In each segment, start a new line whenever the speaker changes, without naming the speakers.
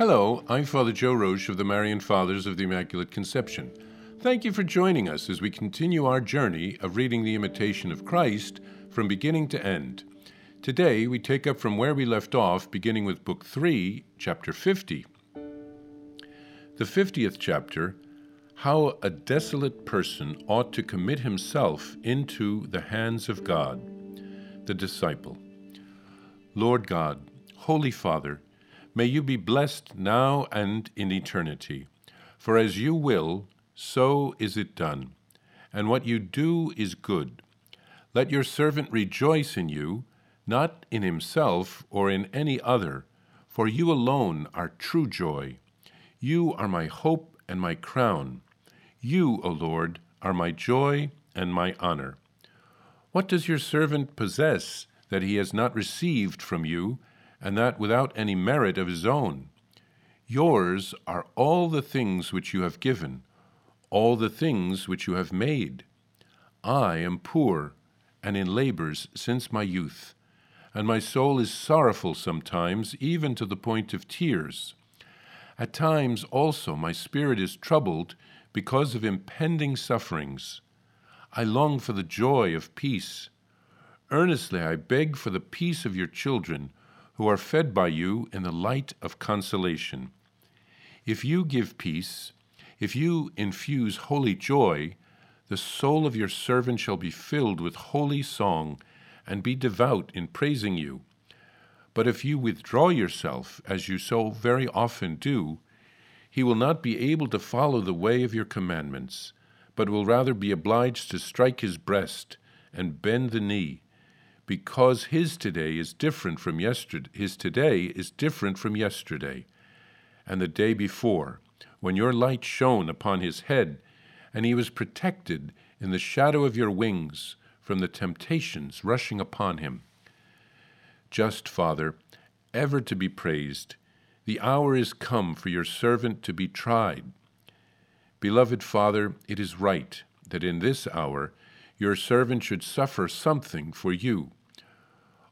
Hello, I'm Father Joe Roesch of the Marian Fathers of the Immaculate Conception. Thank you for joining us as we continue our journey of reading the Imitation of Christ from beginning to end. Today, we take up from where we left off, beginning with Book 3, Chapter 50. The 50th chapter How a Desolate Person Ought to Commit Himself into the Hands of God. The Disciple. Lord God, Holy Father, may you be blessed now and in eternity. For as you will, so is it done. And what you do is good. Let your servant rejoice in you, not in himself or in any other, for you alone are true joy. You are my hope and my crown. You, O Lord, are my joy and my honor. What does your servant possess that he has not received from you, and that without any merit of his own? Yours are all the things which you have given all the things which you have made. I am poor and in labors since my youth, and my soul is sorrowful sometimes, even to the point of tears. At times also my spirit is troubled because of impending sufferings. I long for the joy of peace. Earnestly I beg for the peace of your children, who are fed by you in the light of consolation. If you give peace, if you infuse holy joy, the soul of your servant shall be filled with holy song and be devout in praising you. But if you withdraw yourself, as you so very often do, he will not be able to follow the way of your commandments, but will rather be obliged to strike his breast and bend the knee, because his today is different from yesterday. His today is different from yesterday, and the day before when your light shone upon his head, and he was protected in the shadow of your wings from the temptations rushing upon him. Just Father, ever to be praised, the hour is come for your servant to be tried. Beloved Father, it is right that in this hour your servant should suffer something for you.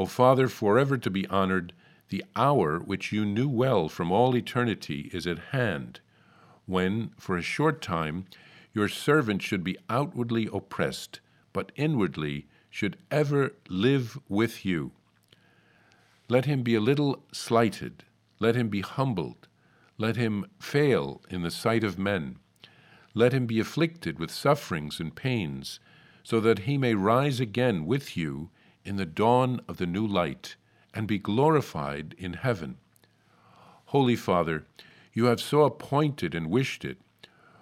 O Father, forever to be honored, the hour which you knew well from all eternity is at hand when, for a short time, your servant should be outwardly oppressed, but inwardly should ever live with you. Let him be a little slighted, let him be humbled, let him fail in the sight of men, let him be afflicted with sufferings and pains, so that he may rise again with you in the dawn of the new light and be glorified in heaven. Holy Father, you have so appointed and wished it.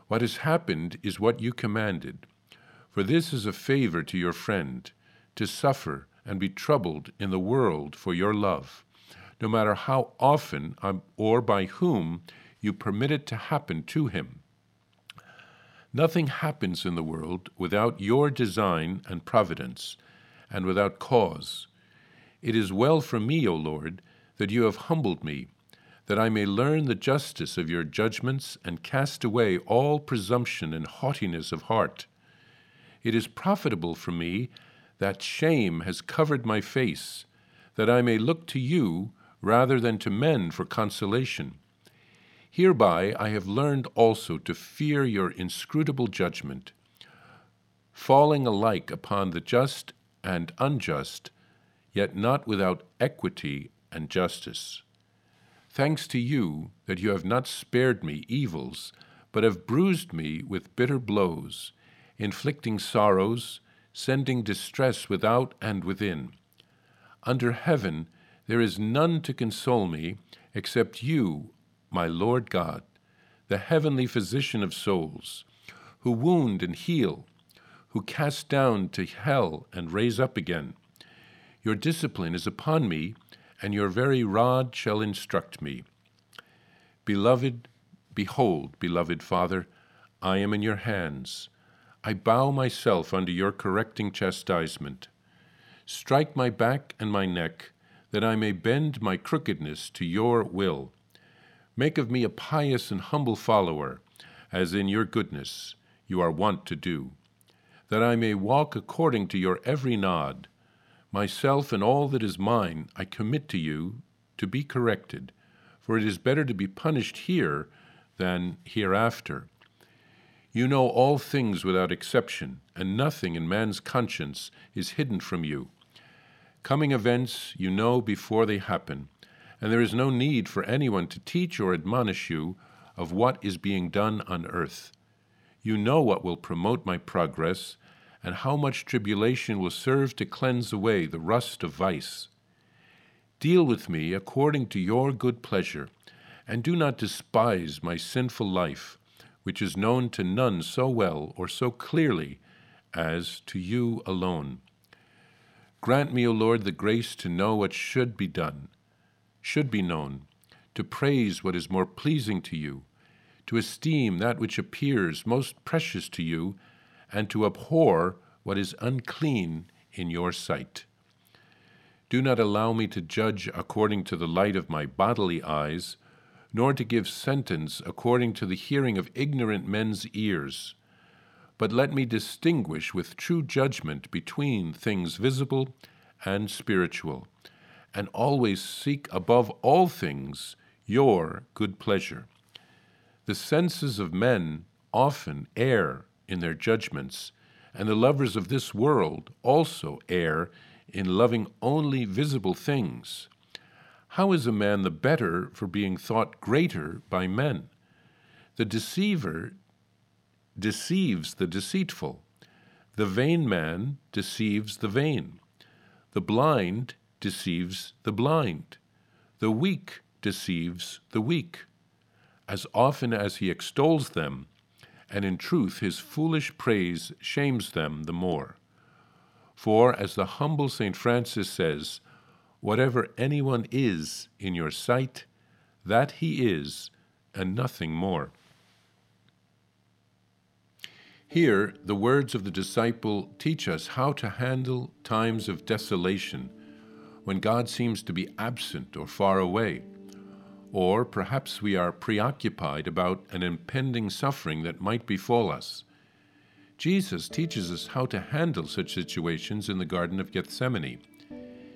What has happened is what you commanded. For this is a favor to your friend, to suffer and be troubled in the world for your love, no matter how often um, or by whom you permit it to happen to him. Nothing happens in the world without your design and providence, and without cause. It is well for me, O Lord, that you have humbled me that I may learn the justice of your judgments and cast away all presumption and haughtiness of heart. It is profitable for me that shame has covered my face, that I may look to you rather than to men for consolation. Hereby I have learned also to fear your inscrutable judgment, falling alike upon the just and unjust, yet not without equity and justice. Thanks to you that you have not spared me evils, but have bruised me with bitter blows, inflicting sorrows, sending distress without and within. Under heaven there is none to console me except you, my Lord God, the heavenly physician of souls, who wound and heal, who cast down to hell and raise up again. Your discipline is upon me and your very rod shall instruct me. Beloved, behold, beloved Father, I am in your hands. I bow myself under your correcting chastisement. Strike my back and my neck, that I may bend my crookedness to your will. Make of me a pious and humble follower, as in your goodness you are wont to do, that I may walk according to your every nod Myself and all that is mine I commit to you to be corrected, for it is better to be punished here than hereafter. You know all things without exception, and nothing in man's conscience is hidden from you. Coming events you know before they happen, and there is no need for anyone to teach or admonish you of what is being done on earth. You know what will promote my progress, and how much tribulation will serve to cleanse away the rust of vice. Deal with me according to your good pleasure, and do not despise my sinful life, which is known to none so well or so clearly as to you alone. Grant me, O Lord, the grace to know what should be done, should be known, to praise what is more pleasing to you, to esteem that which appears most precious to you, and to abhor what is unclean in your sight. Do not allow me to judge according to the light of my bodily eyes, nor to give sentence according to the hearing of ignorant men's ears. But let me distinguish with true judgment between things visible and spiritual, and always seek above all things your good pleasure. The senses of men often err in their judgments, and the lovers of this world also err in loving only visible things, how is a man the better for being thought greater by men? The deceiver deceives the deceitful. The vain man deceives the vain. The blind deceives the blind. The weak deceives the weak. As often as he extols them, and in truth his foolish praise shames them the more. For, as the humble St. Francis says, whatever anyone is in your sight, that he is, and nothing more. Here, the words of the disciple teach us how to handle times of desolation when God seems to be absent or far away, or perhaps we are preoccupied about an impending suffering that might befall us. Jesus teaches us how to handle such situations in the Garden of Gethsemane.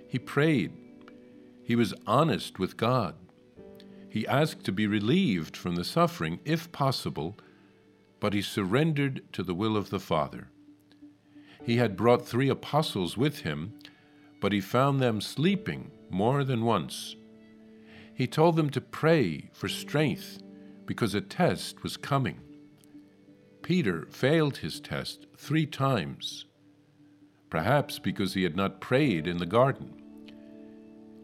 He prayed. He was honest with God. He asked to be relieved from the suffering, if possible, but he surrendered to the will of the Father. He had brought three apostles with him, but he found them sleeping more than once. He told them to pray for strength because a test was coming. Peter failed his test three times, perhaps because he had not prayed in the garden.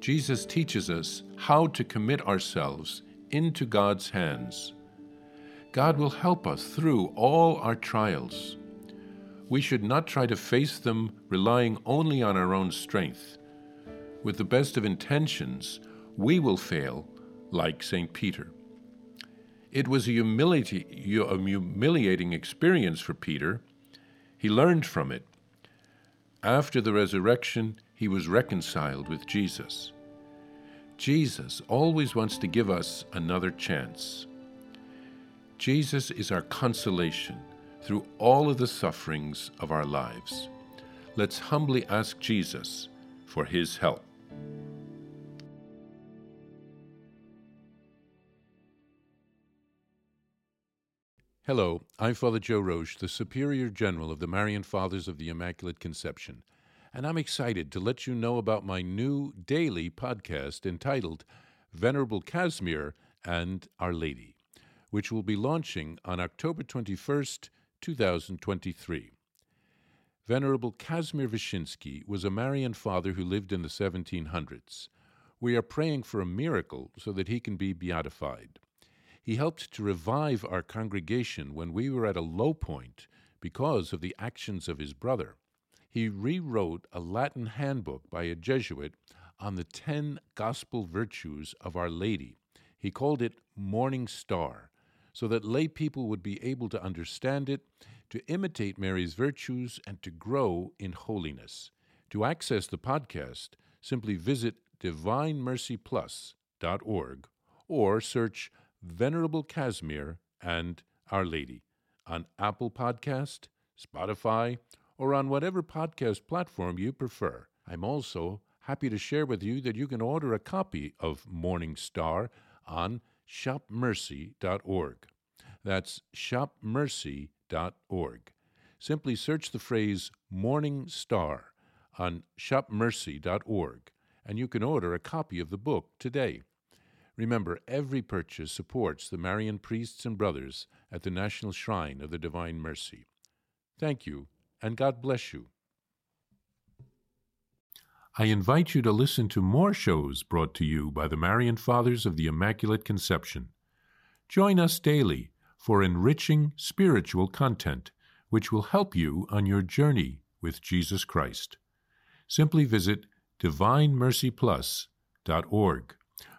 Jesus teaches us how to commit ourselves into God's hands. God will help us through all our trials. We should not try to face them relying only on our own strength. With the best of intentions, we will fail like St. Peter. It was a, humility, a humiliating experience for Peter. He learned from it. After the resurrection, he was reconciled with Jesus. Jesus always wants to give us another chance. Jesus is our consolation through all of the sufferings of our lives. Let's humbly ask Jesus for his help. Hello, I'm Father Joe Roesch, the Superior General of the Marian Fathers of the Immaculate Conception, and I'm excited to let you know about my new daily podcast entitled Venerable Casimir and Our Lady, which will be launching on October 21st, 2023. Venerable Casimir Wyszyński was a Marian father who lived in the 1700s. We are praying for a miracle so that he can be beatified. He helped to revive our congregation when we were at a low point because of the actions of his brother. He rewrote a Latin handbook by a Jesuit on the ten gospel virtues of Our Lady. He called it Morning Star, so that lay people would be able to understand it, to imitate Mary's virtues, and to grow in holiness. To access the podcast, simply visit divinemercyplus.org or search Venerable Casimir and Our Lady on Apple Podcast, Spotify, or on whatever podcast platform you prefer. I'm also happy to share with you that you can order a copy of Morning Star on shopmercy.org. That's shopmercy.org. Simply search the phrase Morning Star on shopmercy.org and you can order a copy of the book today. Remember, every purchase supports the Marian priests and brothers at the National Shrine of the Divine Mercy. Thank you, and God bless you. I invite you to listen to more shows brought to you by the Marian Fathers of the Immaculate Conception. Join us daily for enriching spiritual content, which will help you on your journey with Jesus Christ. Simply visit DivineMercyPlus.org